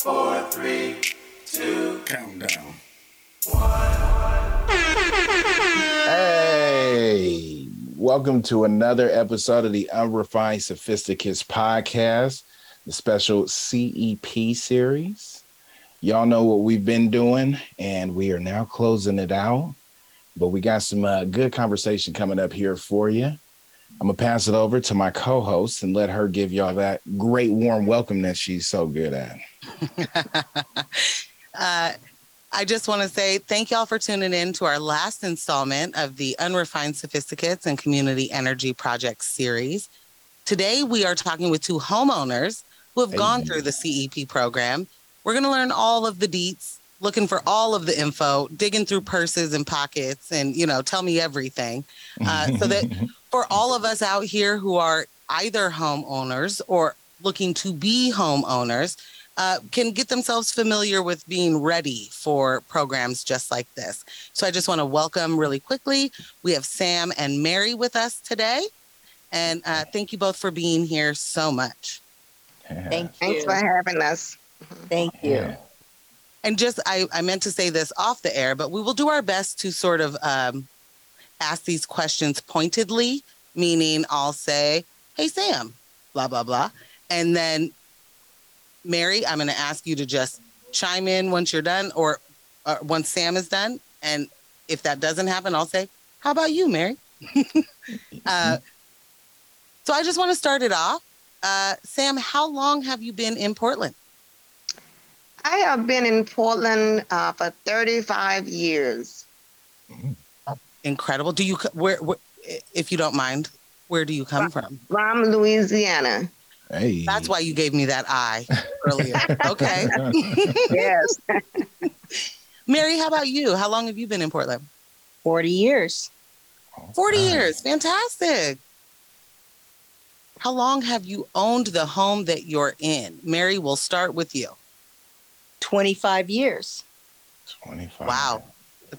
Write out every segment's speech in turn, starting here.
four, three, two, Countdown. One. Hey, welcome to another episode of the Unrefined Sophisticates podcast, the special CEP series. Y'all know what we've been doing, and we are now closing it out. But we got some uh, good conversation coming up here for you. I'm gonna pass it over to my co-host and let her give y'all that great warm welcome that she's so good at. uh, I just want to say thank y'all for tuning in to our last installment of the Unrefined Sophisticates and Community Energy Project series. Today, we are talking with two homeowners who have gone through the CEP program. We're going to learn all of the deets, looking for all of the info, digging through purses and pockets, and you know, tell me everything, uh, so that for all of us out here who are either homeowners or looking to be homeowners, uh, can get themselves familiar with being ready for programs just like this. So I just want to welcome really quickly. We have Sam and Mary with us today. And uh, thank you both for being here so much. Thank you. Thanks for having us. Thank you. Yeah. And just, I, I meant to say this off the air, but we will do our best to sort of um, ask these questions pointedly, meaning I'll say, hey, Sam, blah, blah, blah. And then Mary, I'm going to ask you to just chime in once you're done or, or once Sam is done. And if that doesn't happen, I'll say, How about you, Mary? uh, so I just want to start it off. Uh, Sam, how long have you been in Portland? I have been in Portland uh, for 35 years. Incredible. Do you, where, where if you don't mind, where do you come from? From Louisiana. Hey. That's why you gave me that eye earlier. okay. Yes. Mary, how about you? How long have you been in Portland? 40 years. 40 Nice. years. Fantastic. How long have you owned the home that you're in? Mary, we'll start with you. 25 years. 25. Wow.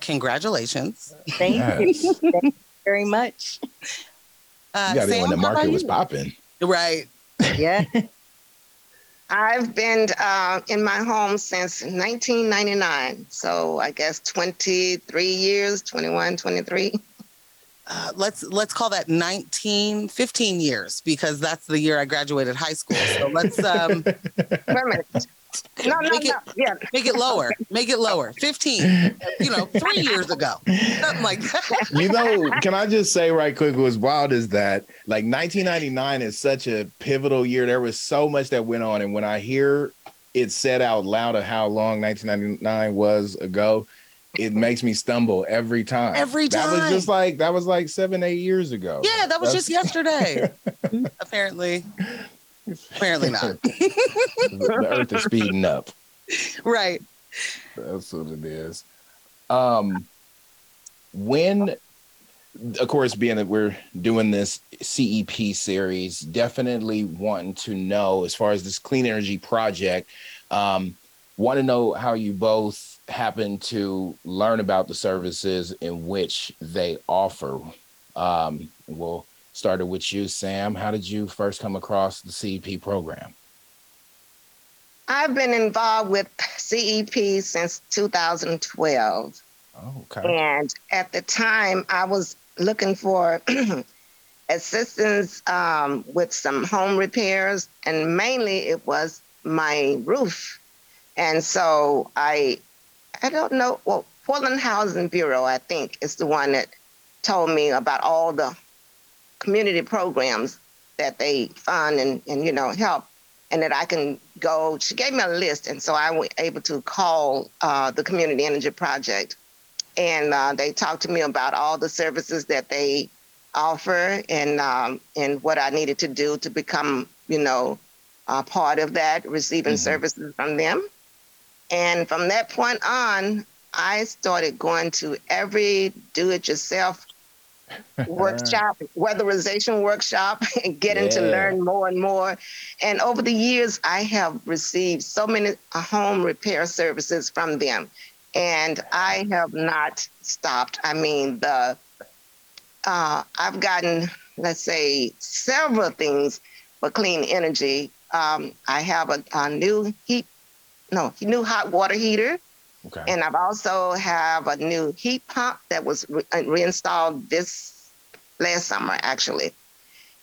Congratulations. Thank Yes. you. Thank you very much. Uh, You got it Sam, when the market was popping. Right. Yeah. I've been uh, in my home since 1999. So I guess 23 years, 21, 23. Uh, let's let's call that 19, 15 years because that's the year I graduated high school. So let's um, Wait a minute. No, no, Make it- no. Yeah. make it lower. Make it lower. 15, you know, three years ago. Something like that. you know, can I just say right quick, what's wild is that like 1999 is such a pivotal year. There was so much that went on. And when I hear it said out loud of how long 1999 was ago, it makes me stumble every time. Every time. That was just like, that was like seven, eight years ago. Yeah, that was That's- just yesterday. Apparently. Apparently not. the earth is speeding up. right. That's what it is. Um, when, of course, being that we're doing this CEP series, definitely wanting to know as far as this clean energy project, um, want to know how you both happen to learn about the services in which they offer. Um, we'll start it with you, Sam. How did you first come across the CEP program? I've been involved with CEP since 2012. Oh, okay. And at the time, I was looking for assistance um, with some home repairs, and mainly it was my roof. And so I, I don't know. Well, Portland Housing Bureau, I think, is the one that told me about all the community programs that they fund and, and you know help, and that I can go. She gave me a list, and so I was able to call uh, the Community Energy Project and uh, they talked to me about all the services that they offer and um, and what I needed to do to become, you know, uh, part of that, receiving Mhm. services from them. And from that point on, I started going to every do-it-yourself workshop, weatherization workshop, and getting to learn more and more. And over the years, I have received so many uh, home repair services from them and I have not stopped. I mean, the uh, I've gotten, let's say, several things for clean energy. Um, I have a, a new heat no, new hot water heater. Okay. And I've also have a new heat pump that was re- uh, reinstalled this last summer, actually.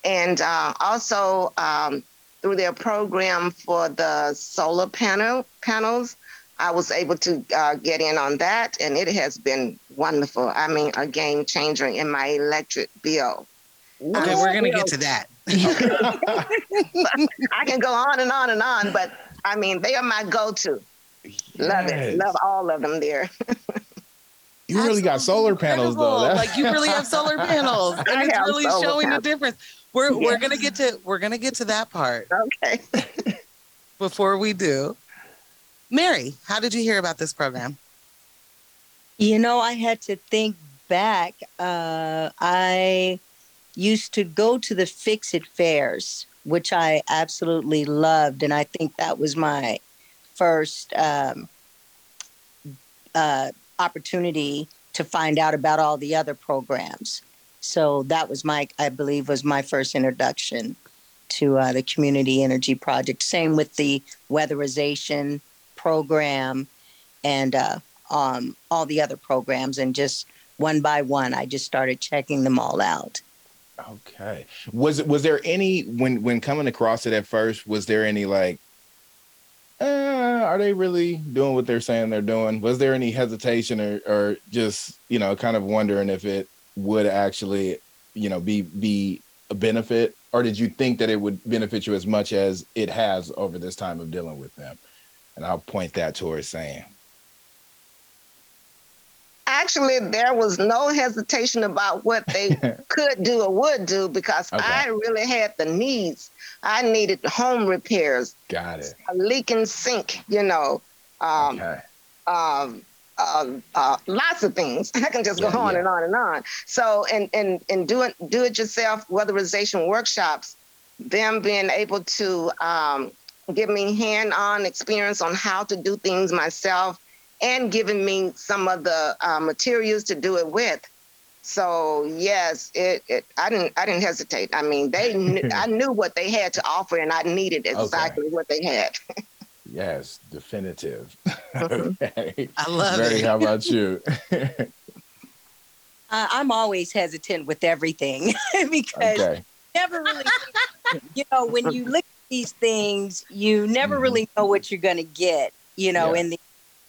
And uh, also um, through their program for the solar panel panels, I was able to uh, get in on that, and it has been wonderful. I mean, a game changer in my electric bill. Okay, we're gonna get to that. I can go on and on and on, but I mean, they are my go-to. Love it. Love all of them there. You really got solar panels though. Incredible. That- Like you really have solar panels, and it's really solar showing the difference. We're we're gonna get to we're gonna get to that part Okay. before we do. Mary, how did you hear about this program? You know, I had to think back. Uh, I used to go to the Fix It fairs, which I absolutely loved. And I think that was my first um, uh, opportunity to find out about all the other programs. So that was my, I believe, was my first introduction to uh, the Community Energy Project. Same with the weatherization program and uh, um, all the other programs. And just one by one, I just started checking them all out. Okay. Was was there any when when coming across it at first, was there any like uh, are they really doing what they're saying they're doing? Was there any hesitation or or just, you know, kind of wondering if it would actually, you know, be be a benefit? Or did you think that it would benefit you as much as it has over this time of dealing with them? And I'll point that towards saying. Actually, there was no hesitation about what they could do or would do because Okay. I really had the needs. I needed home repairs, Got it. a leaking sink, you know, um, Okay. um, uh, uh, lots of things. I can just go Yeah, on yeah. and on and on. So, and and and doing do it yourself weatherization workshops, them being able to um, give me hand on experience on how to do things myself, and giving me some of the uh, materials to do it with. So yes, it, it I didn't I didn't hesitate. I mean, they knew, I knew what they had to offer, and I needed exactly what they had. Yes, definitive. Mhm. okay. I love Mary, it. how about you? I, I'm always hesitant with everything because okay. never really, you know, when you look at these things, you never Mhm. really know what you're going to get, you know, Yeah. and the,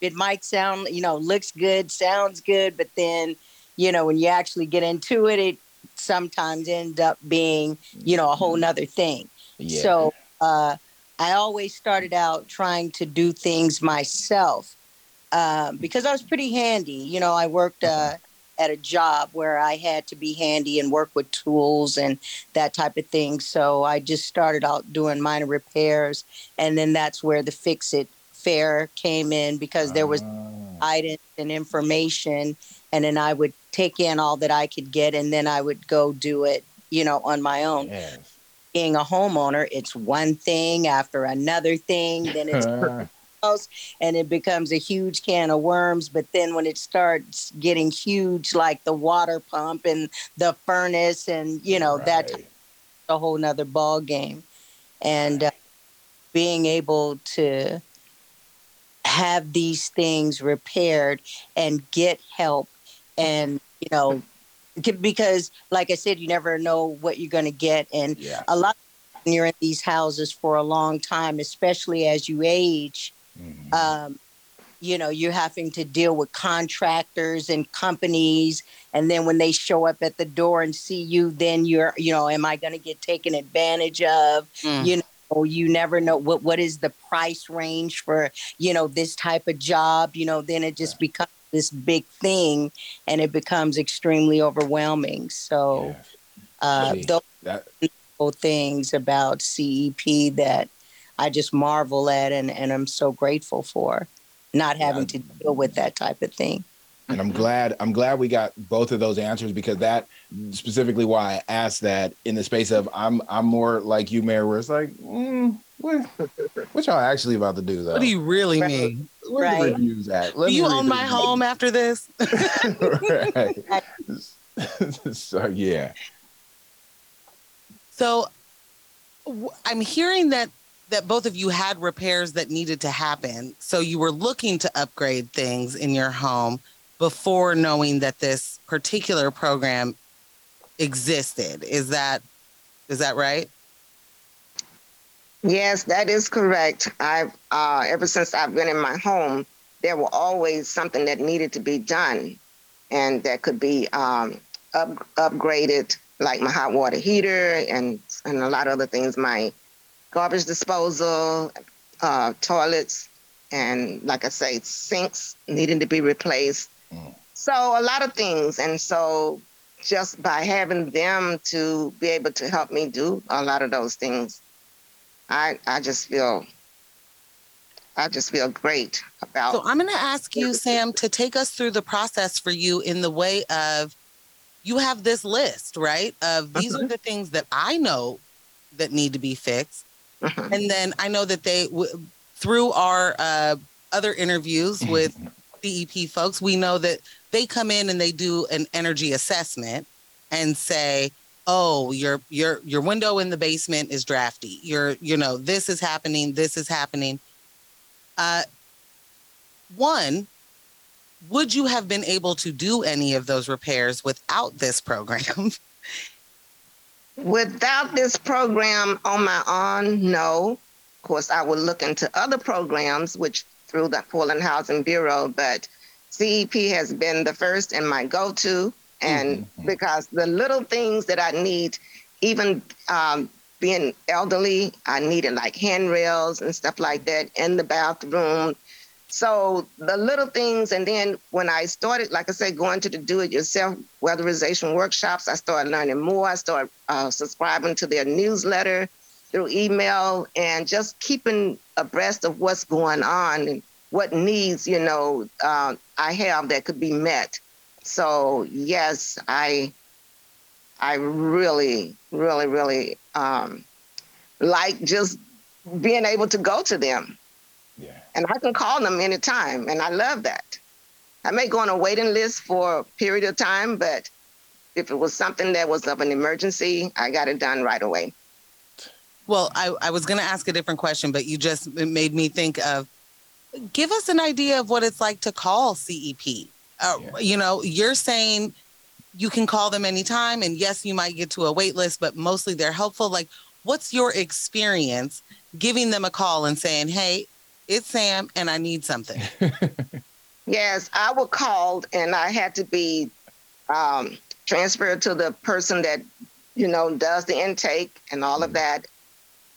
it might sound, you know, looks good, sounds good, but then, you know, when you actually get into it, it sometimes end up being, you know, a whole nother thing. Yeah. So uh, I always started out trying to do things myself um, because I was pretty handy. You know, I worked uh, at a job where I had to be handy and work with tools and that type of thing. So I just started out doing minor repairs. And then that's where the Fix It Fair came in because there was Ah, guidance and information and then i would take in all that i could get and then i would go do it you know on my own. Yes. being a homeowner it's one thing after another thing then it's and it becomes a huge can of worms but then when it starts getting huge like the water pump and the furnace and you know that's a whole nother ball game and uh, being able to have these things repaired and get help and you know because like i said you never know what you're going to get and Yeah. a lot when you're in these houses for a long time especially as you age Mhm. um, you know you're having to deal with contractors and companies and then when they show up at the door and see you then you're you know am i going to get taken advantage of Mm. you know you never know what what is the price range for you know this type of job you know then it just becomes this big thing and it becomes extremely overwhelming. So Yes. uh See, those That things about cep that i just marvel at and and i'm so grateful for not having to deal with that type of thing and I'm glad I'm glad we got both of those answers because that specifically why I asked that in the space of I'm I'm more like you, Mary where it's like, mm, what what y'all actually about to do though? What do you really Right. mean? Where the Right. reviews at? Let Do you own the my reviews. home after this? right. so yeah. So i'm hearing that that both of you had repairs that needed to happen. So you were looking to upgrade things in your home before knowing that this particular program existed. Is that is that right? Yes, that is correct. I've uh, ever since I've been in my home, there were always something that needed to be done, and that could be um, up, upgraded, like my hot water heater and and a lot of other things. My garbage disposal, uh, toilets, and like I say, sinks needing to be replaced. Mm. So a lot of things, and so just by having them to be able to help me do a lot of those things, I I just feel I just feel great about. So I'm going to ask you, Sam, to take us through the process for you in the way of you have this list, right? Of these are the things that I know that need to be fixed. Mhm. And then I know that they, w- through our uh, other interviews with CEP folks, we know that they come in and they do an energy assessment and say, "Oh, your your your window in the basement is drafty. Your you know this is happening. This is happening." Uh, one, would you have been able to do any of those repairs without this program? Without this program on my own, no. Of course, I would look into other programs, which through the Portland Housing Bureau, but CEP has been the first and my go-to. And Mhm. because the little things that I need, even um, being elderly, I needed like handrails and stuff like that in the bathroom. So the little things, and then when I started, like I said, going to the do-it-yourself weatherization workshops, I started learning more. I started uh, subscribing to their newsletter through email, and just keeping abreast of what's going on and what needs, you know, uh, I have that could be met. So yes, I, I really, really, really um, like just being able to go to them Yeah. and I can call them anytime, and I love that. I may go on a waiting list for a period of time, but if it was something that was of an emergency, I got it done right away. Well, I, I was going to ask a different question, but you just made me think of give us an idea of what it's like to call CEP. Uh, Yeah. You know, you're saying you can call them anytime, and yes, you might get to a wait list, but mostly they're helpful. Like, what's your experience giving them a call and saying, hey, it's Sam and I need something? Yes, I was called, and I had to be um, transferred to the person that you know does the intake and all of that.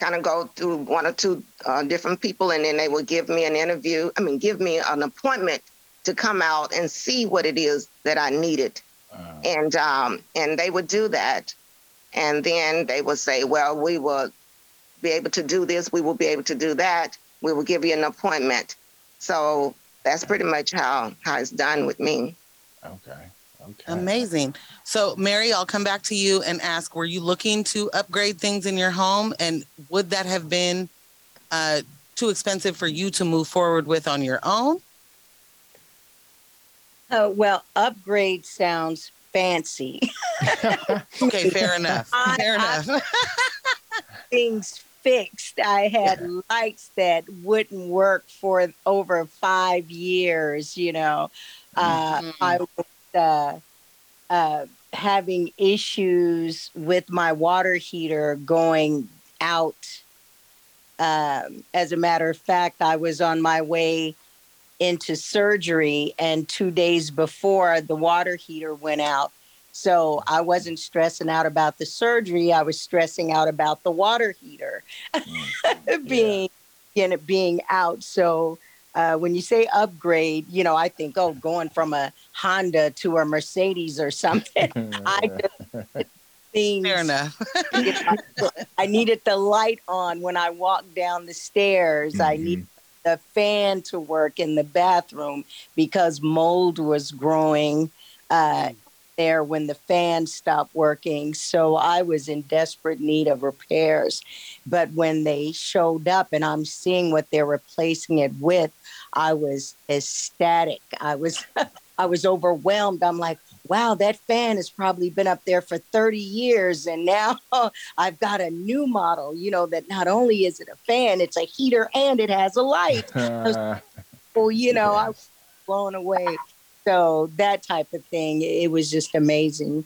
Kind of go through one or two uh, different people, and then they would give me an interview. I mean, give me an appointment to come out and see what it is that I needed. Uh, and um, and they would do that, and then they would say, "Well, we will be able to do this. We will be able to do that. We will give you an appointment." So that's pretty much how how it's done with me. okay. Okay. Amazing. So, Mary, I'll come back to you and ask Were you looking to upgrade things in your home? And would that have been uh, too expensive for you to move forward with on your own? Uh, well, upgrade sounds fancy. Okay, fair enough. I- Fair I- enough. Things fixed. I had lights that wouldn't work for over five years. You know, uh, Mhm. I was uh, uh, having issues with my water heater going out. Um, as a matter of fact, I was on my way into surgery, and two days before, the water heater went out. So I wasn't stressing out about the surgery. I was stressing out about the water heater Mm, being, you know, being out. So uh, when you say upgrade, you know, I think, oh, going from a Honda to a Mercedes or something. I just things. Fair enough. you know, I needed the light on when I walked down the stairs. I Mhm. needed the fan to work in the bathroom because mold was growing uh, there when the fan stopped working. So I was in desperate need of repairs. But when they showed up and I'm seeing what they're replacing it with, I was ecstatic. I was I was overwhelmed. I'm like, wow, that fan has probably been up there for 30 years. And now I've got a new model, you know, that not only is it a fan, it's a heater and it has a light. well, you know, I was blown away. So that type of thing, it was just amazing.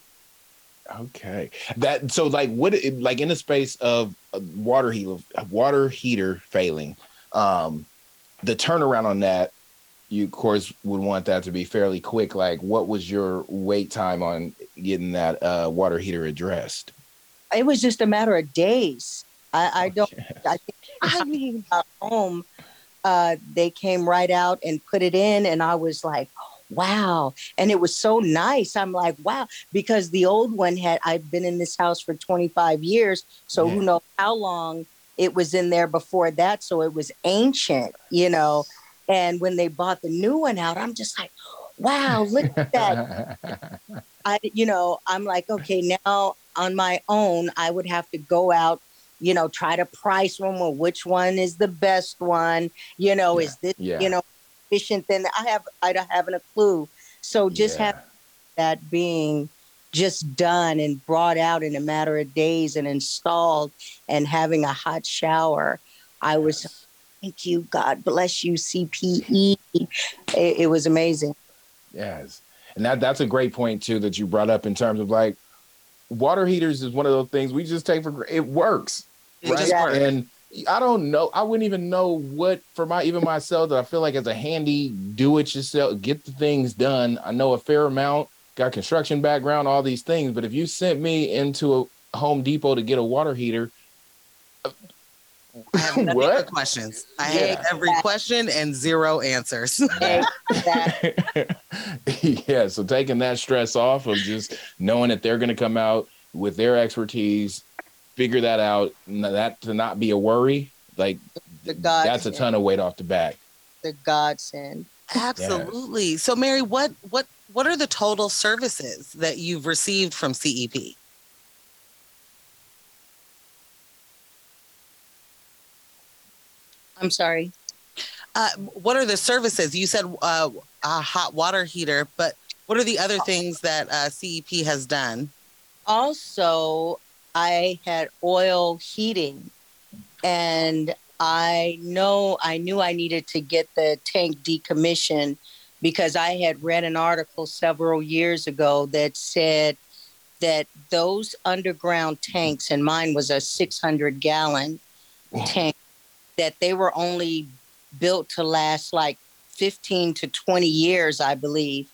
Okay. That so like what like in the space of water heater water heater failing, um the turnaround on that you of course would want that to be fairly quick. Like what was your wait time on getting that uh water heater addressed? It was just a matter of days. I, I don't Yes. I think I mean home uh they came right out and put it in and I was like wow and it was so nice i'm like wow because the old one had i've been in this house for 25 years so who knows how long it was in there before that so it was ancient you know and when they bought the new one out i'm just like wow look at that I, you know, I'm like, okay, now on my own, I would have to go out, you know, try to price one. Well, which one is the best one? You know, Yeah, is this, yeah. you know, efficient? Then I have, I don't having a clue. So just Yeah. have that being just done and brought out in a matter of days and installed and having a hot shower. I was, Yes. thank you, God bless you, CPE. It, it was amazing. Yes. And that that's a great point too that you brought up in terms of like water heaters is one of those things we just take for gra- it works. Right. just works. And I don't know. I wouldn't even know what for my even myself that I feel like as a handy do it yourself, get the things done. I know a fair amount, got construction background, all these things. But if you sent me into a Home Depot to get a water heater, I have What? questions. I Yeah. have every question and zero answers. Yeah, so taking that stress off of just knowing that they're going to come out with their expertise, figure that out, that to not be a worry, like The that's a ton of weight off the back. the godsend. Absolutely. So, Mary, what what what are the total services that you've received from E CEP? I'm sorry. Uh, what are the services? You said uh, a hot water heater, but what are the other things that uh, CEP has done? Also, I had oil heating, and I know I knew I needed to get the tank decommissioned because I had read an article several years ago that said that those underground tanks, and mine was a 600 gallon tank, that they were only built to last like 15 to 20 years, I believe.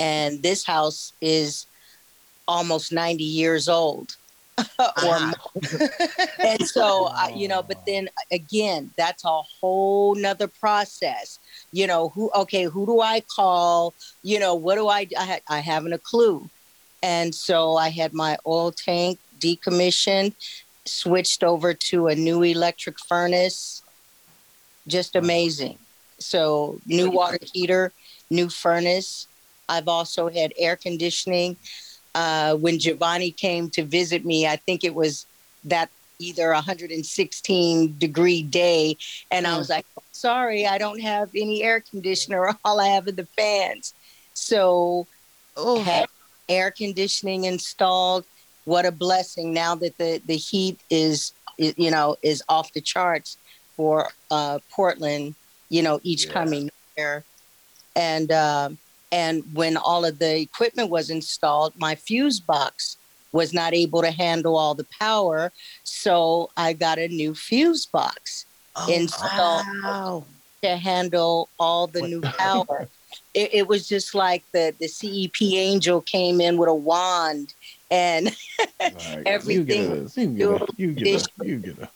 And this house is almost 90 years old or Ah. and so uh, you know but then again that's a whole nother process. You know who okay who do i call? You know what do i i, ha- I haven't a clue. And so i had my oil tank decommissioned switched over to a new electric furnace. Just amazing. So new water heater new furnace. I've also had air conditioning uh, when Giovanni came to visit me, I think it was that either 116 degree day. And I Mm. was like, sorry, I don't have any air conditioner. All I have are the fans. So Oh, had air conditioning installed. What a blessing now that the, the heat is, you know, is off the charts for uh, Portland, you know, each Yeah. coming year. And, um, and when all of the equipment was installed, my fuse box was not able to handle all the power. So I got a new fuse box oh, install- wow. to handle all the new power. It, it was just like the, the CEP angel came in with a wand and Everything You get you get a, you get a, you get a.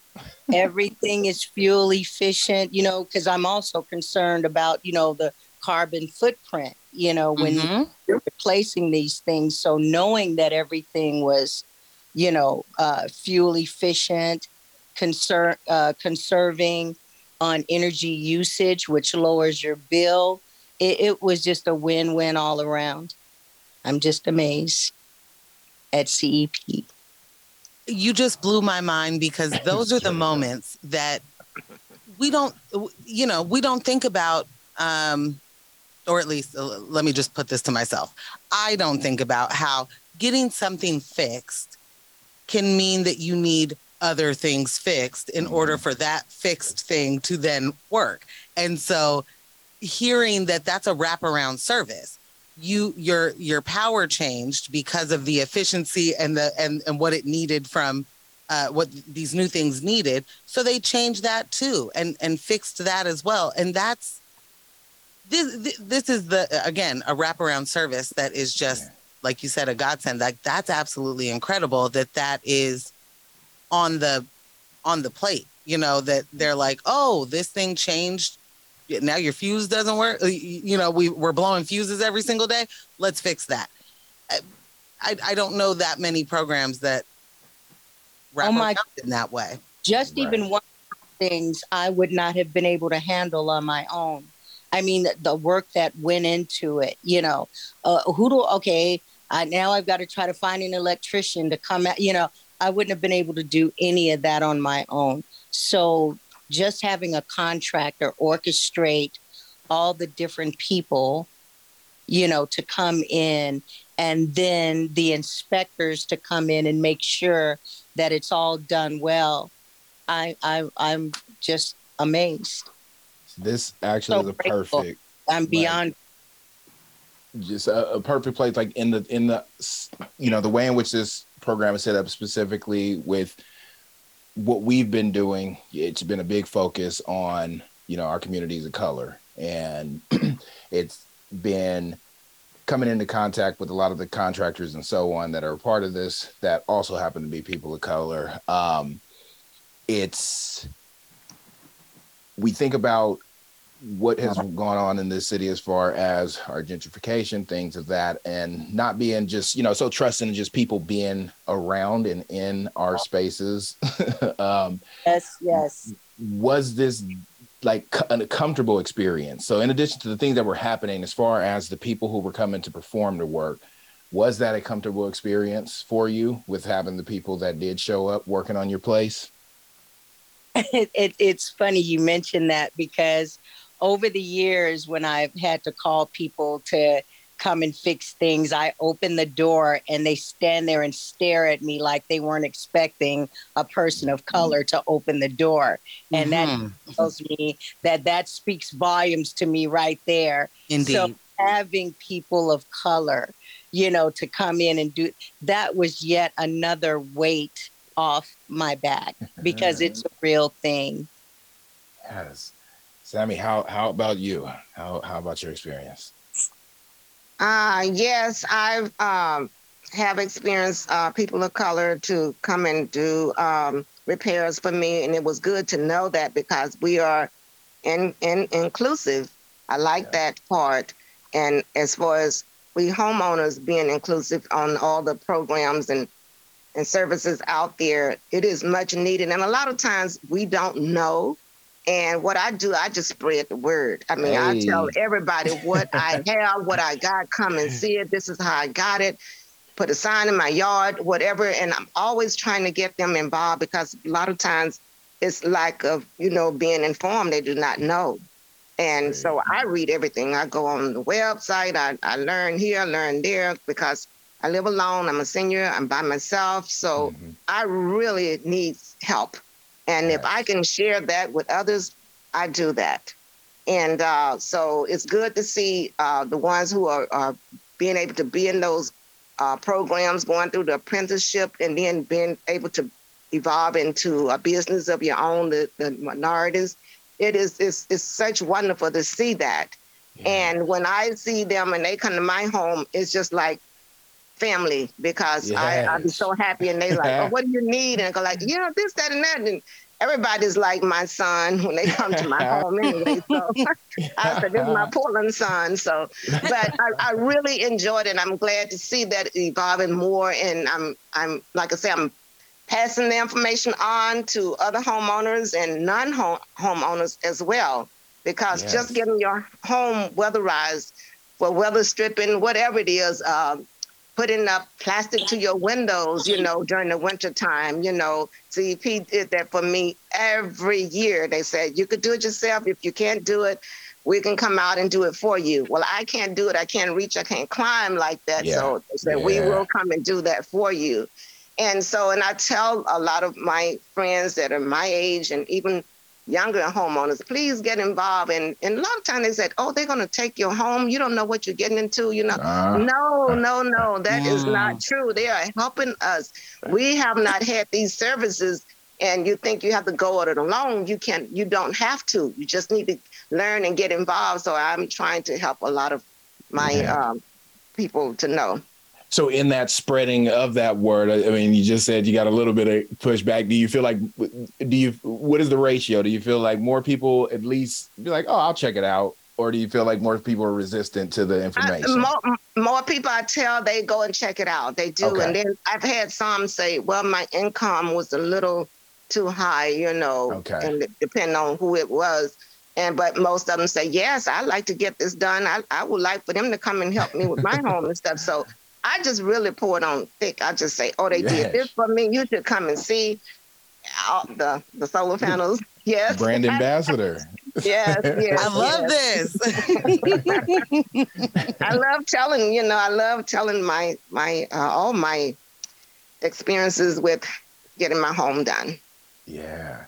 everything is fuel efficient, you know, because I'm also concerned about, you know, the carbon footprint, you know, when Mhm. you're replacing these things. So knowing that everything was, you know, uh, fuel efficient, conser- uh, conserving on energy usage, which lowers your bill, it, it was just a win-win all around. I'm just amazed at CEP. you just blew my mind because those are the moments that we don't you know we don't think about um or at least uh, let me just put this to myself. I don't think about how getting something fixed can mean that you need other things fixed in order for that fixed thing to then work. And so hearing that that's a wraparound service you your your power changed because of the efficiency and the and and what it needed from uh, what these new things needed so they changed that too and and fixed that as well and that's this this is the again a wraparound service that is just like you said a godsend like that's absolutely incredible that that is on the on the plate you know that they're like oh this thing changed now your fuse doesn't work. You know, we we're blowing fuses every single day. Let's fix that. I I don't know that many programs that wrap oh my, in that way. Just right. even one things I would not have been able to handle on my own. I mean, the, work that went into it. You know, uh, who do okay? Now I've got to try to find an electrician to come out. You know, I wouldn't have been able to do any of that on my own. So just having a contractor orchestrate all the different people, you know, to come in and then the inspectors to come in and make sure that it's all done well. I, I I'm just amazed. This actually so is a grateful. perfect. I'm beyond like, just a, a, perfect place like in the in the you know the way in which this program is set up specifically with what we've been doing, it's been a big focus on, you know, our communities of color. And it's been coming into contact with a lot of the contractors and so on that are part of this that also happen to be people of color. Um, it's, we think about what has uh-huh. gone on in this city as far as our gentrification, things of that, and not being just, you know, so trusting in just people being around and in our spaces. um, yes, yes. Was this like a comfortable experience? So, in addition to the things that were happening, as far as the people who were coming to perform the work, was that a comfortable experience for you with having the people that did show up working on your place? It, it, it's funny you mentioned that because over the years, when I've had to call people to come and fix things, I open the door and they stand there and stare at me like they weren't expecting a person of color to open the door. And mm-hmm. that tells me that that speaks volumes to me right there. Indeed. So having people of color, you know, to come in and do that was yet another weight off my back because it's a real thing. Yes. Sammie, how how about you? How how about your experience? Uh yes, I've um have experienced uh, people of color to come and do um, repairs for me, and it was good to know that because we are in, in inclusive. I like yeah. that part, and as far as we homeowners being inclusive on all the programs and and services out there, it is much needed. And a lot of times we don't know and what I do, I just spread the word. I mean, hey. I tell everybody what I have, what I got, come and see it. This is how I got it. Put a sign in my yard, whatever. And I'm always trying to get them involved because a lot of times it's lack of, you know, being informed. They do not know. And so I read everything. I go on the website. I, I learn here, learn there because I live alone. I'm a senior. I'm by myself. So mm-hmm. I really need help. And if I can share that with others, I do that. And uh, so it's good to see uh, the ones who are, are, being able to be in those uh, programs, going through the apprenticeship, and then being able to evolve into a business of your own, the, the minorities. It is it's, it's such wonderful to see that. Yeah. And when I see them and they come to my home, it's just like family because yes. I, I'm so happy. And they like, oh, what do you need? And I go like, yeah, this, that, and that. And everybody's like my son when they come to my home anyway. So I said, this is my Portland son. So, but I, I really enjoyed it. I'm glad to see that evolving more. And I'm, I'm, like I said, I'm passing the information on to other homeowners and non-home homeowners as well, because yes. just getting your home weatherized for weather stripping, whatever it is, um, putting up plastic to your windows, you know, during the winter time. You know, CEP did that for me every year. They said you could do it yourself. If you can't do it, we can come out and do it for you. Well, I can't do it. I can't reach. I can't climb like that. Yeah. So they said, we will come and do that for you. And so, and I tell a lot of my friends that are my age and even younger homeowners, please get involved. And, and a lot of times they said, oh, they're going to take your home. You don't know what you're getting into. You know, Uh, no, no, no, that is Mm. not true. They are helping us. We have not had these services, and you think you have to go at it alone. You can You don't have to. You just need to learn and get involved. So I'm trying to help a lot of my Yeah. um, people to know. So in that spreading of that word, I I mean, you just said you got a little bit of pushback. Do you feel like, do you, what is the ratio? Do you feel like more people at least be like, oh, I'll check it out? Or do you feel like more people are resistant to the I, information? more, more people I tell they go and check it out. They do, Okay. and then I've had some say, "Well, my income was a little too high," you know, Okay. and depending on who it was. And but most of them say, "Yes, I like to get this done. I, I would like for them to come and help me with my home and stuff." So I just really pour it on thick. I just say, "Oh, they Yes. did this for me. You should come and see." All the the solar panels, yes, Brand ambassador. yes, yes. I love yes. this. I love telling, you know, I love telling my my uh, all my experiences with getting my home done. Yeah.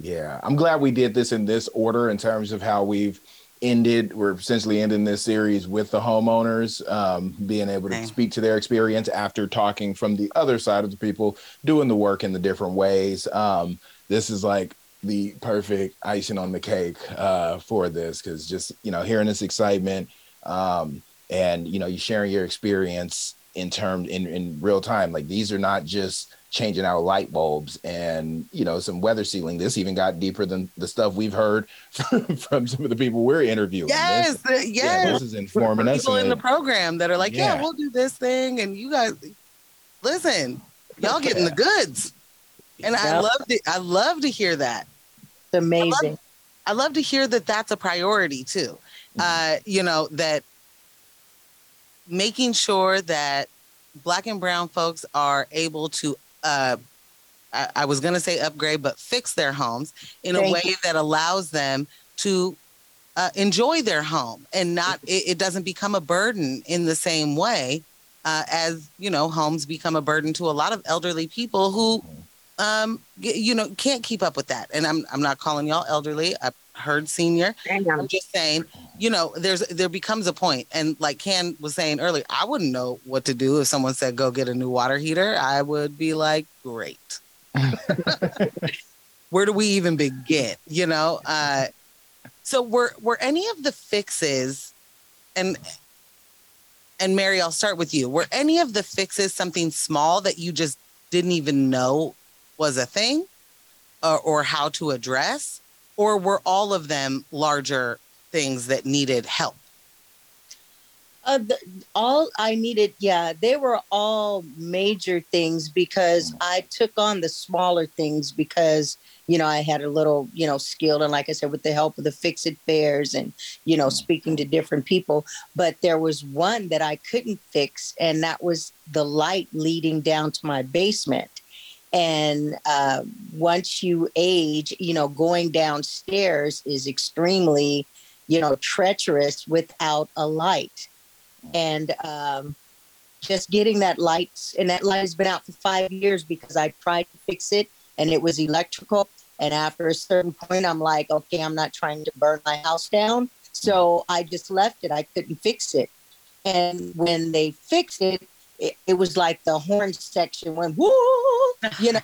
Yeah. I'm glad we did this in this order in terms of how we've ended. We're essentially ending this series with the homeowners, um, being able to Same. speak to their experience after talking from the other side of the people doing the work in the different ways. Um, this is like the perfect icing on the cake uh, for this because just, you know, hearing this excitement um, and, you know, you sharing your experience in terms in, in real time. Like these are not just changing out light bulbs and you know some weather sealing. This even got deeper than the stuff we've heard from some of the people we're interviewing. yes, This, uh, yeah, yes. this is informing us. People in the program that are like, yeah. Yeah. we'll do this thing, and you guys, listen, y'all getting the goods, and I love to, I love to hear that. It's amazing. I love to hear that that's a priority too. Uh, you know, that making sure that black and brown folks are able to, uh, I, I was going to say upgrade, but fix their homes in a Thank way that allows them to uh, enjoy their home and not, it, it doesn't become a burden in the same way uh, as, you know, homes become a burden to a lot of elderly people who um you know can't keep up with that. And i'm i'm not calling y'all elderly. I've heard senior. I'm just saying you know there's there becomes a point and like Ken was saying earlier i wouldn't know what to do if someone said go get a new water heater i would be like great. Where do we even begin you know? Uh so were were any of the fixes and and mary i'll start with you. Were any of the fixes something small that you just didn't even know was a thing or, or how to address or were all of them larger things that needed help Uh, the, all I needed, yeah, they were all major things because I took on the smaller things because, you know, I had a little, you know, skill. And like I said, with the help of the Fix It Fairs and, you know, speaking to different people. But there was one that I couldn't fix, and that was the light leading down to my basement. And uh, once you age, you know, going downstairs is extremely, you know, treacherous without a light. And um, just getting that light and that light has been out for five years because i tried to fix it and it was electrical. And after a certain point i'm like okay i'm not trying to burn my house down. So i just left it. I couldn't fix it. And when they fixed it it, it was like the horn section went woo you know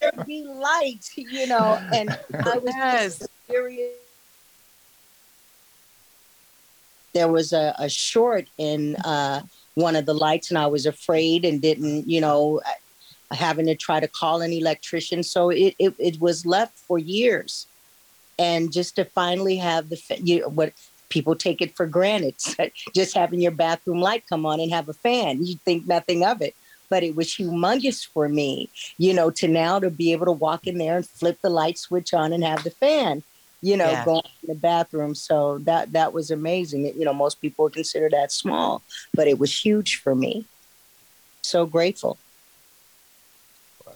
there'd be light you know and i was yes serious. There was a, a short in uh, one of the lights, and I was afraid and didn't, you know, uh, having to try to call an electrician. So it, it, it was left for years. And just to finally have the, you know, what people take it for granted, just having your bathroom light come on and have a fan, you think nothing of it. But it was humongous for me, you know, to now to be able to walk in there and flip the light switch on and have the fan you know, Yeah. going in the bathroom. So that that was amazing. You know, most people would consider that small, but it was huge for me. So grateful.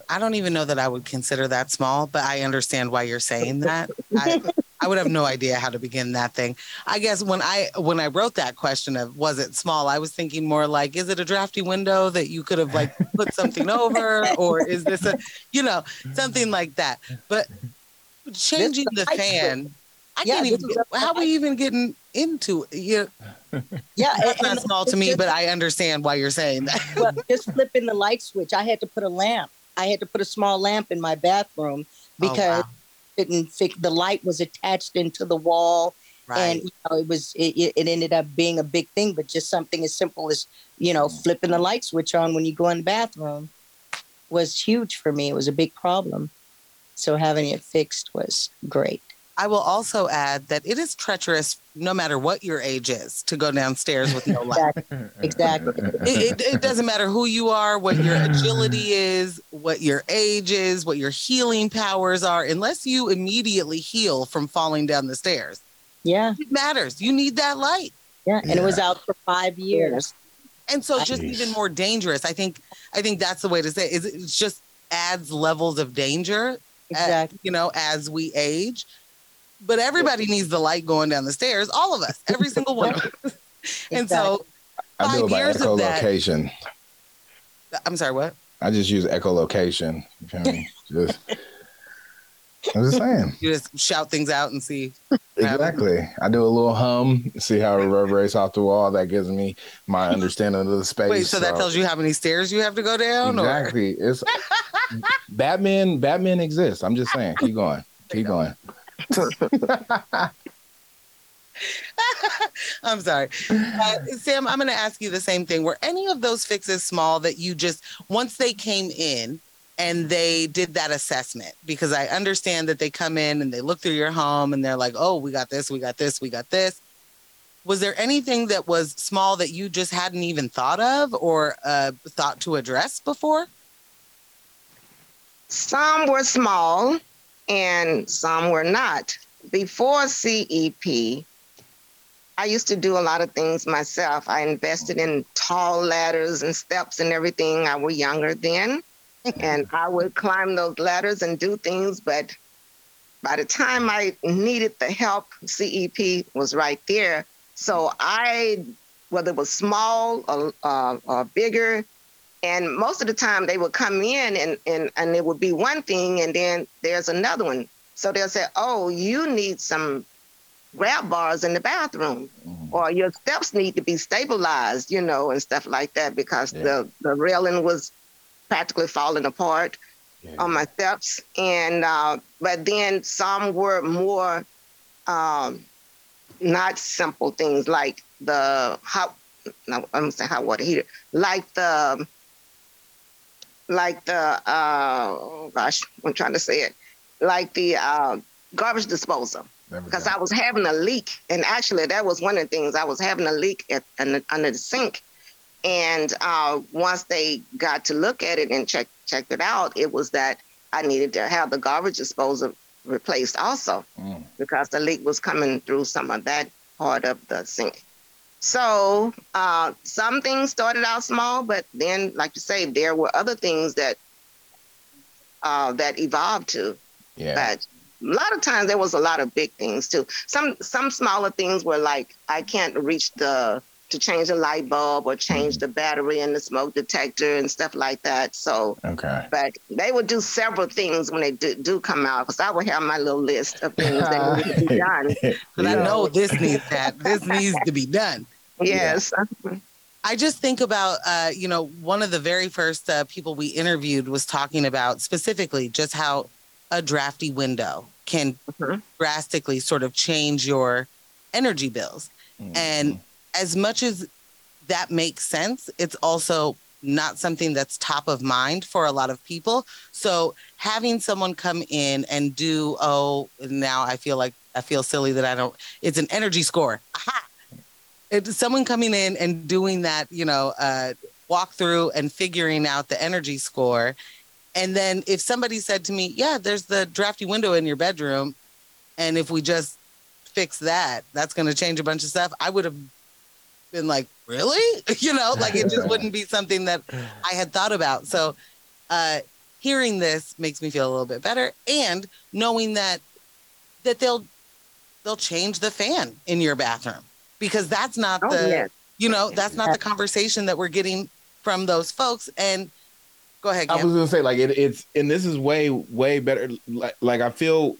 I don't even know that I would consider that small, but I understand why you're saying that. I, I would have no idea how to begin that thing. I guess when I when I wrote that question of was it small, I was thinking more like, is it a drafty window that you could have like put something over, or is this a, you know, something like that? But changing the fan, I Yeah, can't even. Get, how are we even getting into it? Yeah, Yeah, that's not small to me, just- but I understand why you're saying that. well, just flipping the light switch. I had to put a lamp. I had to put a small lamp in my bathroom because oh, wow. Didn't fix the light was attached into the wall right. and you know, it was it, it it ended up being a big thing but just something as simple as you know flipping the light switch on when you go in the bathroom was huge for me. It was a big problem. So having it fixed was great I will also add that it is treacherous, no matter what your age is, to go downstairs with no light. Exactly. it, it, it doesn't matter who you are, what your agility is, what your age is, what your healing powers are, unless you immediately heal from falling down the stairs. yeah It matters. You need that light. yeah and it was out for five years And so just Jeez. even more dangerous. I think I think that's the way to say it, is it just adds levels of danger, uh, exactly you know, as we age. But everybody needs the light going down the stairs, all of us, every single one of us. And so I do it by years of that- echolocation. I'm sorry, what? I just use echolocation. You feel me? Just, I'm just saying. You just shout things out and see. Exactly. I do a little hum, see how it reverberates off the wall. That gives me my understanding of the space. Wait, so that tells you how many stairs you have to go down? Or exactly. It's Batman. Batman exists. I'm just saying. Keep going. Keep going. I'm sorry. Uh, Sam, I'm going to ask you the same thing. Were any of those fixes small that you just, once they came in and they did that assessment? Because I understand that they come in and they look through your home and they're like, oh, we got this, we got this, we got this. Was there anything that was small that you just hadn't even thought of or uh, thought to address before? Some were small and some were not. Before CEP, I used to do a lot of things myself. I invested in tall ladders and steps and everything. I was younger then, and I would climb those ladders and do things. But by the time I needed the help, CEP was right there. So I, whether it was small or, uh, or bigger, and most of the time they would come in and, and, and it would be one thing and then there's another one. So they'll say, oh, you need some grab bars in the bathroom Mhm. or your steps need to be stabilized, you know, and stuff like that because Yeah. the, the railing was practically falling apart Yeah. on my steps. And uh, but then some were more um, not simple things like the hot. No, I'm gonna say hot water heater, like the like the uh, oh gosh, I'm trying to say it, like the uh, garbage disposal because. I was having a leak, and actually that was one of the things I was having a leak at, in under the sink, and uh, once they got to look at it and check checked it out, it was that I needed to have the garbage disposal replaced also Mm. because the leak was coming through some of that part of the sink. So uh, some things started out small, but then, like you say, there were other things that uh, that evolved to Yeah. but a lot of times there was a lot of big things too. Some some smaller things were like I can't reach the to change the light bulb or change the battery in the smoke detector and stuff like that. So, Okay. but they would do several things when they do, do come out because I would have my little list of things that need to be done. But I know this needs that. This needs to be done. Yes. I just think about, uh, you know, one of the very first uh, people we interviewed was talking about specifically just how a drafty window can Mhm. drastically sort of change your energy bills. Mm-hmm. And as much as that makes sense, it's also not something that's top of mind for a lot of people. So having someone come in and do, oh, now I feel like I feel silly that I don't, it's an energy score. Aha! Someone coming in and doing that, you know, uh, walk through and figuring out the energy score. And then if somebody said to me, yeah, there's the drafty window in your bedroom. And if we just fix that, that's going to change a bunch of stuff. I would have been like, really? you know, like it just wouldn't be something that I had thought about. So, uh, hearing this makes me feel a little bit better, and knowing that that they'll they'll change the fan in your bathroom because that's not Oh, the yes. you know that's not the conversation that we're getting from those folks and go ahead I was gonna say like it, it's and this is way way better. Like like I feel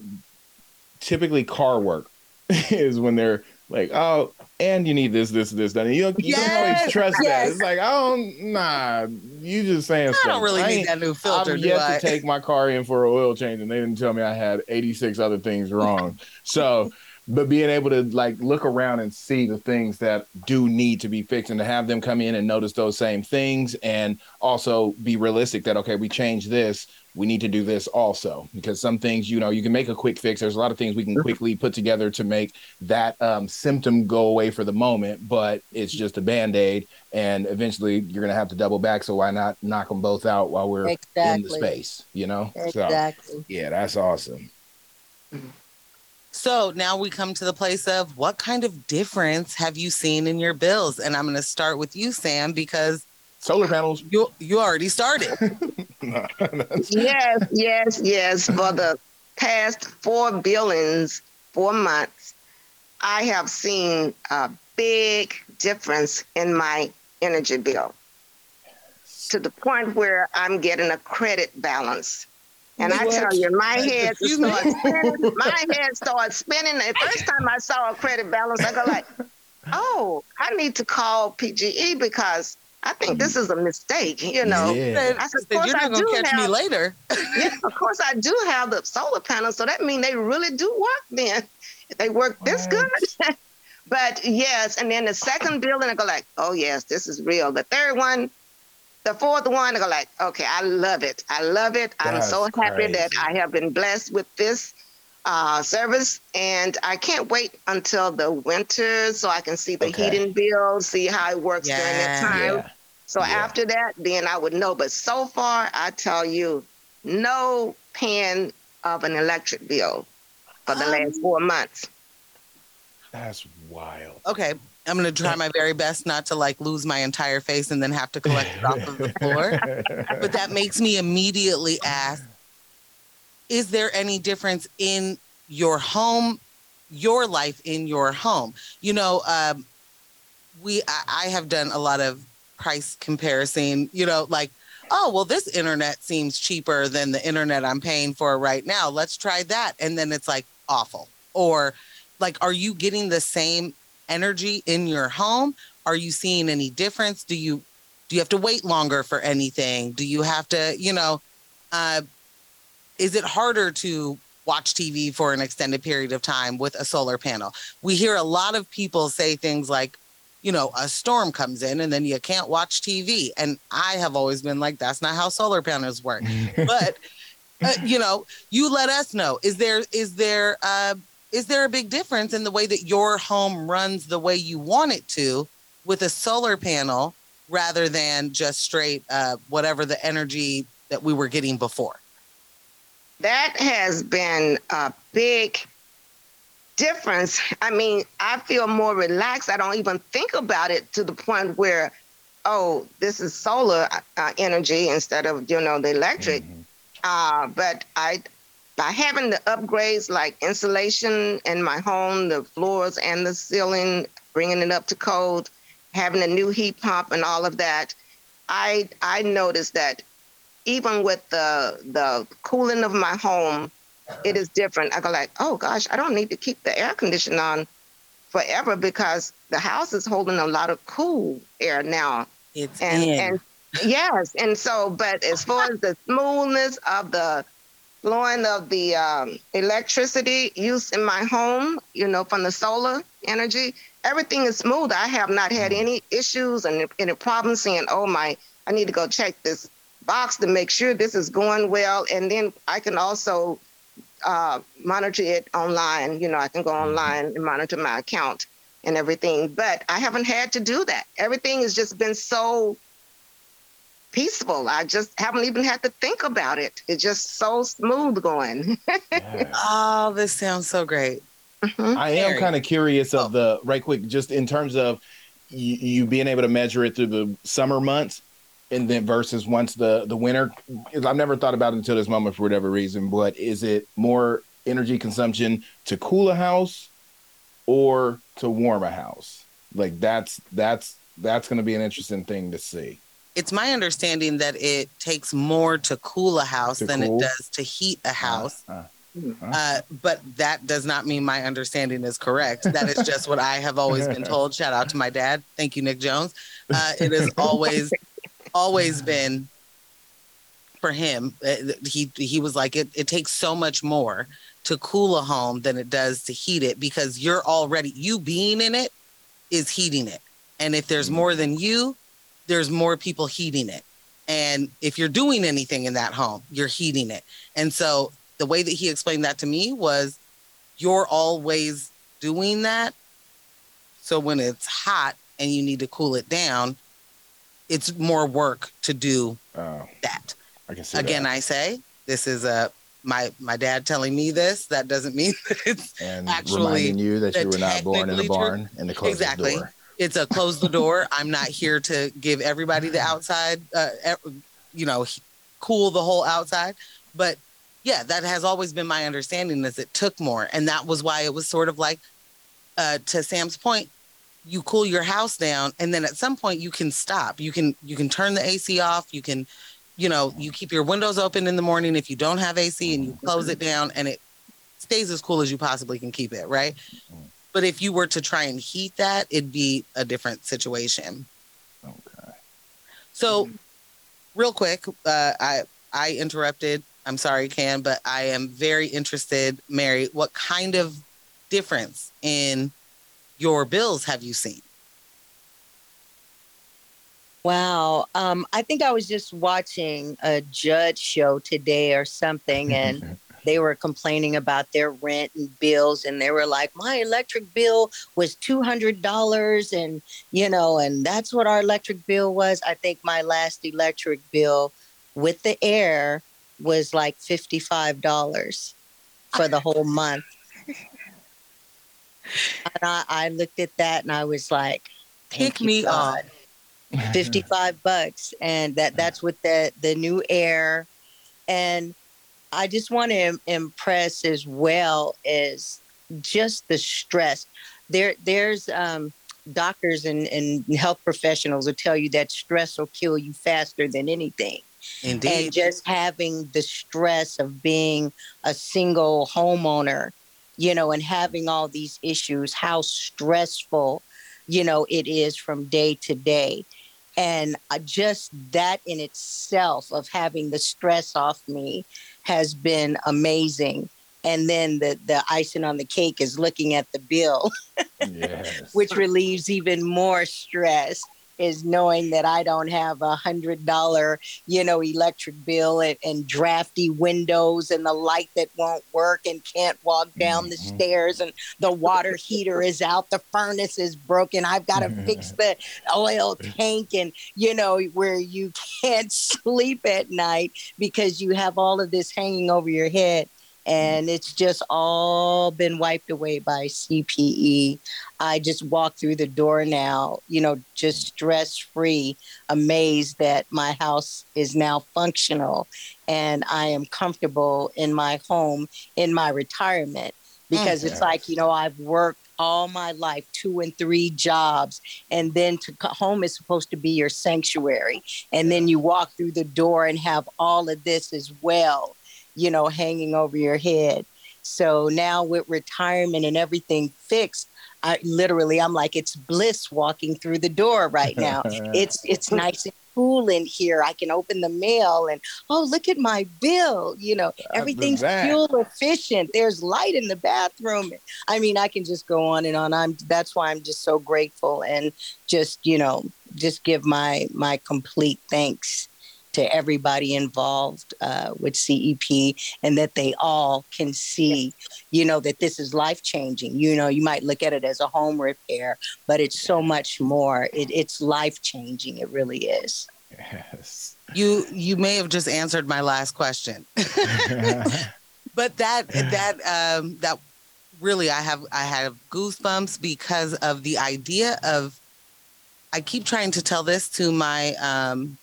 typically car work is when they're like, oh, and you need this this this done. And you you don't always trust that. It's like I don't nah. You just saying I stuff. don't really need that new filter I've do yet I? to take my car in for an oil change, and they didn't tell me I had 86 other things wrong. so, but being able to like look around and see the things that do need to be fixed, and to have them come in and notice those same things, and also be realistic that okay, we changed this, we need to do this also, because some things you know you can make a quick fix. There's a lot of things we can quickly put together to make that um, symptom go away for the moment, but it's just a band aid, and eventually you're gonna have to double back. So why not knock them both out while we're in the space, you know? So Exactly. yeah, that's awesome. So now we come to the place of what kind of difference have you seen in your bills? And I'm going to start with you, Sam, because Solar panels. you you already started. That's- yes, yes, yes. For the past four billings, four months, I have seen a big difference in my energy bill to the point where I'm getting a credit balance. And I tell you, my head starts spinning. My head starts spinning. The first time I saw a credit balance, I go like, "Oh, I need to call PGE because I think this is a mistake." You know, Yeah. I said, Said, "Of You're course I not going do to catch me have- later. yeah, of course I do have the solar panels, so that means they really do work then. If they work this good. but yes, and then the second building, I go like, oh yes, this is real. The third one, the fourth one, I go like, okay, I love it. I love it. I'm so happy that. I have been blessed with this uh, service, and I can't wait until the winter so I can see the Okay. heating bill, see how it works during that time. Yeah. So Yeah. after that, then I would know. But so far, I tell you, no paying of an electric bill for the last four months. That's wild. Okay. I'm going to try my very best not to like lose my entire face and then have to collect it off of the floor. But that makes me immediately ask Is there any difference in your home, your life in your home? You know, um, we, I, I have done a lot of price comparison, you know, like, oh, well, this internet seems cheaper than the internet I'm paying for right now. Let's try that. And then it's like awful. Or like, are you getting the same energy in your home? Are you seeing any difference? Do you do you have to wait longer for anything? Do you have to, you know, uh, is it harder to watch TV for an extended period of time with a solar panel? We hear a lot of people say things like, you know, a storm comes in and then you can't watch TV. And I have always been like, that's not how solar panels work. But uh, you know, you let us know. Is there is there uh, is there a big difference in the way that your home runs the way you want it to with a solar panel rather than just straight uh, whatever the energy that we were getting before? That has been a big difference. I mean, I feel more relaxed. I don't even think about it to the point where, oh, this is solar uh, energy instead of you know the electric. Mhm. Uh, but I, by having the upgrades like insulation in my home, the floors and the ceiling, bringing it up to code, having a new heat pump and all of that, I I noticed that even with the the cooling of my home, it is different. I go like, oh gosh, I don't need to keep the air conditioner on forever because the house is holding a lot of cool air now It's and in. and yes, and so, but as far as the smoothness of the flowing of the um, electricity use in my home, you know, from the solar energy, everything is smooth. I have not had any issues and any problems saying, "Oh my, I need to go check this box to make sure this is going well," and then I can also uh, monitor it online. You know, I can go online and monitor my account and everything. But I haven't had to do that. Everything has just been so peaceful. I just haven't even had to think about it. It's just so smooth going. Yeah. oh, this sounds so great. Mhm. I am kind of curious Oh. of the right quick, just in terms of you, you being able to measure it through the summer months, and then versus once the the winter. 'cause I've never thought about it until this moment for whatever reason. But is it more energy consumption to cool a house or to warm a house. Like that's that's that's going to be an interesting thing to see. It's my understanding that it takes more to cool a house To than cool? it does to heat a house. Uh, Uh, but that does not mean my understanding is correct. That is just what I have always been told. Shout out to my dad. Thank you, Nick Jones. Uh, it has always, always been for him. uh, He he was like it. It takes so much more to cool a home than it does to heat it because you're already you being in it is heating it, and if there's more than you, there's more people heating it. And if you're doing anything in that home, you're heating it. And so the way that he explained that to me was you're always doing that. So when it's hot and you need to cool it down, it's more work to do uh, that. I can see Again, that. I say this is a my my dad telling me this. That doesn't mean that it's and actually reminding you that you were not born in a barn and to close Exactly. the door. it's a close the door. I'm not here to give everybody the outside, uh, you know, cool the whole outside. But yeah, that has always been my understanding is it took more. And that was why it was sort of like, uh, to Sam's point, you cool your house down and then at some point you can stop. You can, you can turn the AC off. You can, you know, you keep your windows open in the morning if you don't have AC and you close it down and it stays as cool as you possibly can keep it. Right. But if you were to try and heat that, it'd be a different situation. Okay. So, real quick, uh, I I interrupted. I'm sorry, Can, but I am very interested, Mary. What kind of difference in your bills have you seen? Wow. Um, I think I was just watching a judge show today or something, and they were complaining about their rent and bills, and they were like, "My electric bill was two hundred dollars, and you know, and that's what our electric bill was." I think my last electric bill with the air was like fifty-five dollars for the whole month. And I, I looked at that and I was like, Pick me God." up. 55 bucks and that that's with the the new air and i just want to impress as well as just the stress there there's um doctors and, and health professionals will tell you that stress will kill you faster than anything Indeed. and just having the stress of being a single homeowner you know and having all these issues how stressful you know it is from day to day. And uh, just that in itself of having the stress off me has been amazing. And then the the icing on the cake is looking at the bill yes. which relieves even more stress is knowing that I don't have a hundred dollar, you know, electric bill and, and drafty windows and the light that won't work and can't walk down the Mhm. stairs and the water heater is out, the furnace is broken. I've got to fix the oil tank and you know, where you can't sleep at night because you have all of this hanging over your head. And it's just all been wiped away by CPE. I just walk through the door now, you know, just stress free, amazed that my house is now functional and I am comfortable in my home in my retirement because it's like, you know, I've worked all my life, two and three jobs, and then to home is supposed to be your sanctuary. And then you walk through the door and have all of this as well, you know, hanging over your head. So now with retirement and everything fixed, I literally I'm like it's bliss walking through the door right now. it's it's nice and cool in here. I can open the mail and oh look at my bill. You know, everything's fuel efficient. There's light in the bathroom. I mean, I can just go on and on. I'm that's why I'm just so grateful and just, you know, just give my my complete thanks to everybody involved uh, with CEP and that they all can see, you know, that this is life changing. You know, you might look at it as a home repair, but it's so much more. It, it's life changing. It really is. yes. You you may have just answered my last question. but that that um that really i have i have goosebumps because of the idea of i keep trying to tell this to my um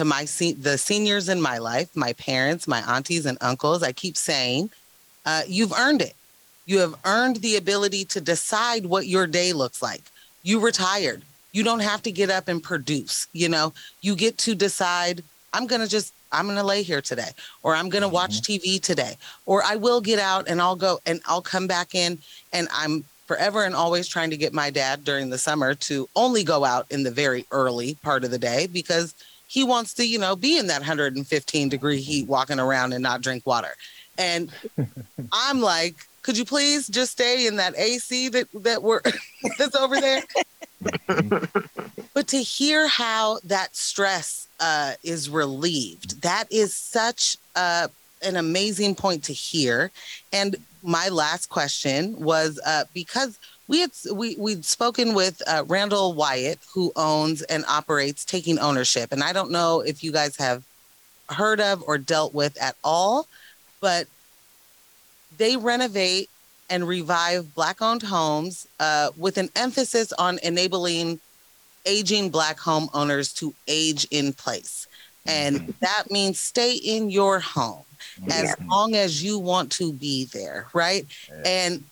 to my se- the seniors in my life my parents my aunties and uncles i keep saying uh, you've earned it You have earned the ability to decide what your day looks like. You retired. You don't have to get up and produce, you know, you get to decide, I'm going to just, I'm going to lay here today, or I'm going to watch TV today, or I will get out and I'll go and I'll come back in and I'm forever and always trying to get my dad during the summer to only go out in the very early part of the day because he wants to, you know, be in that 115 degree heat walking around and not drink water. And I'm like, could you please just stay in that AC that that we're that's over there? but to hear how that stress uh, is relieved, that is such uh, an amazing point to hear. And my last question was uh, because we had we we'd spoken with uh, Randall Wyatt, who owns and operates Taking Ownership, and I don't know if you guys have heard of or dealt with at all, but they renovate and revive Black-owned homes uh, with an emphasis on enabling aging Black homeowners to age in place, and that means stay in your home as long as you want to be there, right? And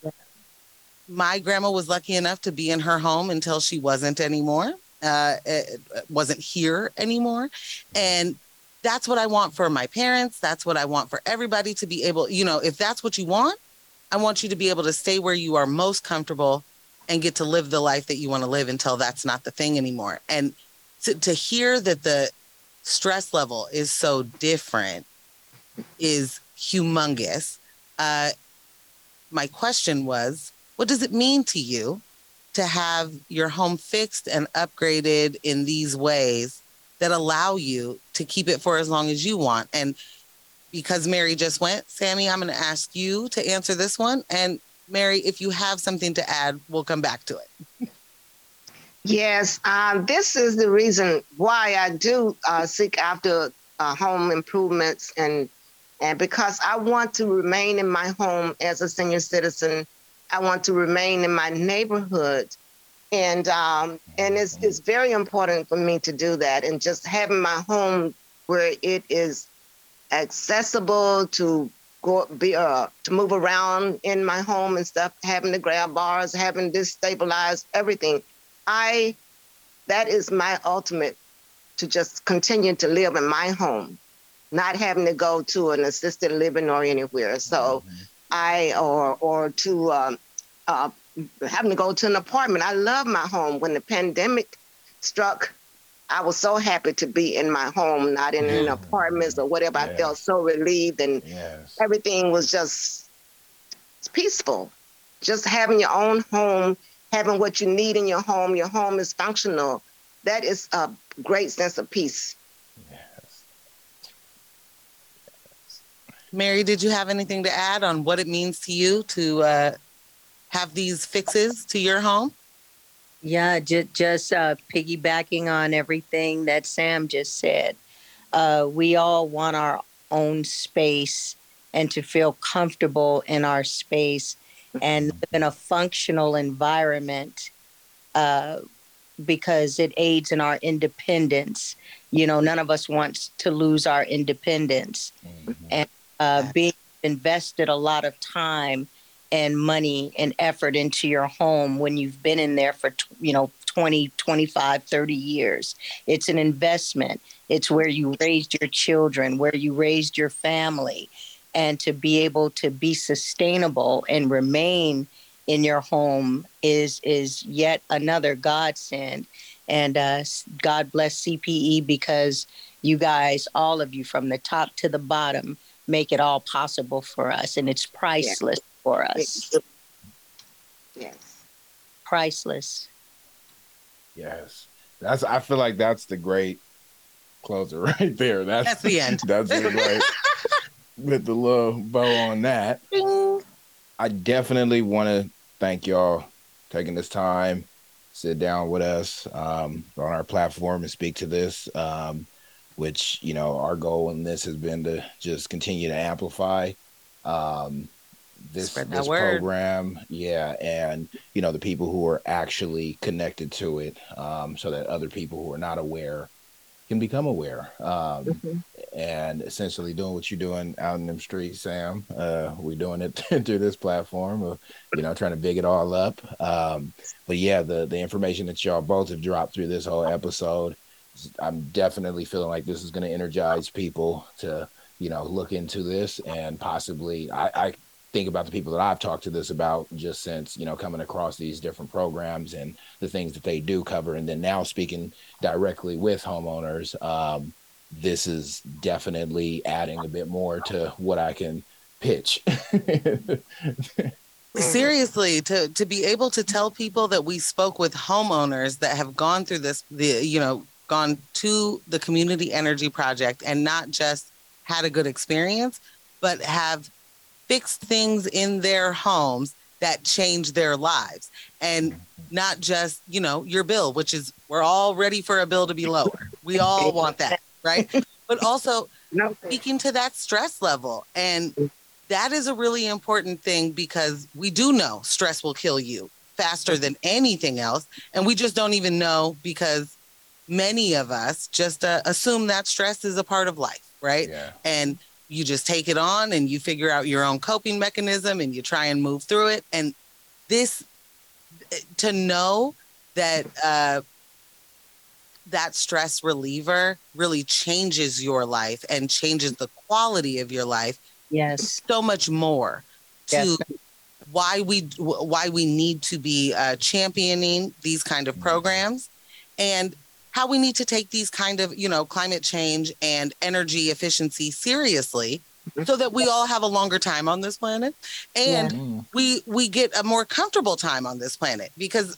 my grandma was lucky enough to be in her home until she wasn't anymore, uh, wasn't here anymore. And that's what I want for my parents. That's what I want for everybody to be able, you know, if that's what you want, I want you to be able to stay where you are most comfortable and get to live the life that you want to live until that's not the thing anymore. And to, to hear that the stress level is so different is humongous. Uh, my question was, what does it mean to you to have your home fixed and upgraded in these ways that allow you to keep it for as long as you want? And because Mary just went, Sammie, I'm going to ask you to answer this one. And Mary, if you have something to add, we'll come back to it. Yes, um, this is the reason why I do uh, seek after uh, home improvements and and because I want to remain in my home as a senior citizen, I want to remain in my neighborhood, and um, and it's it's very important for me to do that. And just having my home where it is accessible to go be uh to move around in my home and stuff, having the grab bars, having this stabilized everything. I that is my ultimate to just continue to live in my home not having to go to an assisted living or anywhere. So mm-hmm. I or or to um, uh, having to go to an apartment. I love my home. When the pandemic struck, I was so happy to be in my home, not in an apartment or whatever. Yes. I felt so relieved, and yes. everything was just peaceful. Just having your own home, having what you need in your home. Your home is functional. That is a great sense of peace. Mary, did you have anything to add on what it means to you to uh, have these fixes to your home? Yeah, just, just uh, piggybacking on everything that Sam just said. Uh, we all want our own space and to feel comfortable in our space and live in a functional environment uh, because it aids in our independence. You know, none of us wants to lose our independence. Mm-hmm. And uh, being invested a lot of time and money and effort into your home when you've been in there for you know 20 25 30 years. It's an investment. It's where you raised your children where you raised your family. And to be able to be sustainable and remain in your home is is yet another godsend. And uh, god bless cpe because you guys all of you from the top to the bottom make it all possible for us, and it's priceless yeah. for us. Yes, priceless. Yes, that's. I feel like that's the great closer right there. That's, that's the end. That's the great with the little bow on that. I definitely want to thank y'all taking this time, sit down with us um, on our platform and speak to this. Um, which you know our goal in this has been to just continue to amplify um, this this program yeah and you know the people who are actually connected to it um, so that other people who are not aware can become aware. Um, Mhm. and essentially doing what you're doing out in them streets, Sam. Uh, we're doing it through this platform of, you know, trying to big it all up. Um, but yeah, the the information that y'all both have dropped through this whole episode, I'm definitely feeling like this is going to energize people to, you know, look into this and possibly. I, I think about the people that I've talked to this about just since, you know, coming across these different programs and the things that they do cover, and then now speaking directly with homeowners. Um, this is definitely adding a bit more to what I can pitch. seriously to to be able to tell people that we spoke with homeowners that have gone through this the you know gone to the community energy project and not just had a good experience but have fixed things in their homes that change their lives and not just you know your bill which is we're all ready for a bill to be lower we all want that right but also speaking to that stress level. And that is a really important thing because we do know stress will kill you faster than anything else. And we just don't even know because many of us just uh, assume that stress is a part of life, right? yeah. And you just take it on and you figure out your own coping mechanism and you try and move through it. And this, to know that, uh, that stress reliever really changes your life and changes the quality of your life Yes. so much more to Yes. why we why we need to be uh, championing these kind of programs and how we need to take these kind of you know climate change and energy efficiency seriously so that we all have a longer time on this planet and Mm. we we get a more comfortable time on this planet because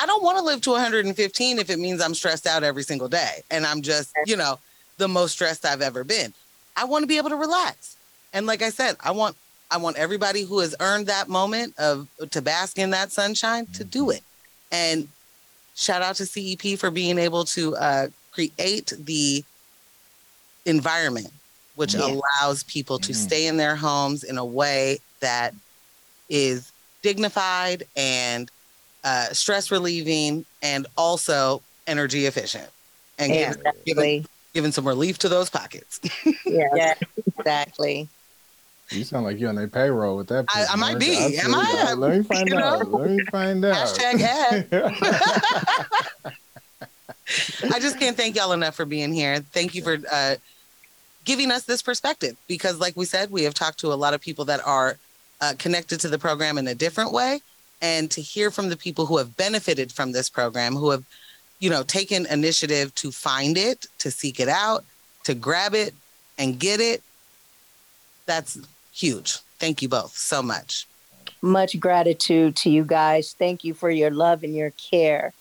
I don't want to live to 115 if it means I'm stressed out every single day and I'm just, you know, the most stressed I've ever been. I want to be able to relax. And like I said, I want I want everybody who has earned that moment of to bask in that sunshine to do it. And shout out to CEP for being able to uh, create the environment which Yeah. allows people to Mm. stay in their homes in a way that is dignified and uh, stress relieving and also energy efficient and Yeah. giving, giving, some relief to those pockets. yeah. Yeah. Exactly. You sound like you're on their payroll with that. I- I might be. I Am. I? Let me find You out. know? Let me find out. Hashtag ad. I just can't thank y'all enough for being here. Thank you for uh, giving us this perspective because, like we said, we have talked to a lot of people that are uh, connected to the program in a different way. And to hear from the people who have benefited from this program, who have, you know, taken initiative to find it, to seek it out, to grab it and get it, that's huge. Thank you both so much. Much gratitude to you guys. Thank you for your love and your care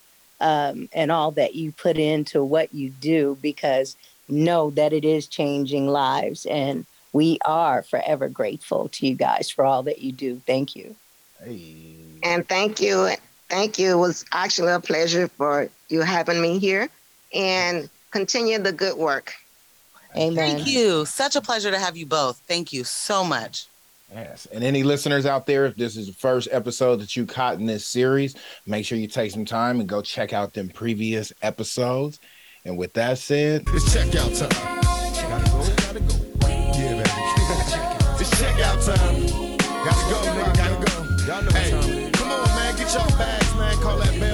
um, and all that you put into what you do because know that it is changing lives. And we are forever grateful to you guys for all that you do. Thank you. hey. And thank you. Thank you. It was actually a pleasure for you having me here and continue the good work. Amen. Thank you. Such a pleasure to have you both. Thank you so much. Yes. And any listeners out there, if this is the first episode that you caught in this series, make sure you take some time and go check out them previous episodes. And with that said, It's checkout time. Gotta go, gotta go. Yeah, baby. it's checkout time. Gotta go, nigga, gotta go. Y'all know hey, come on, man, get your bags, man. Call that bell.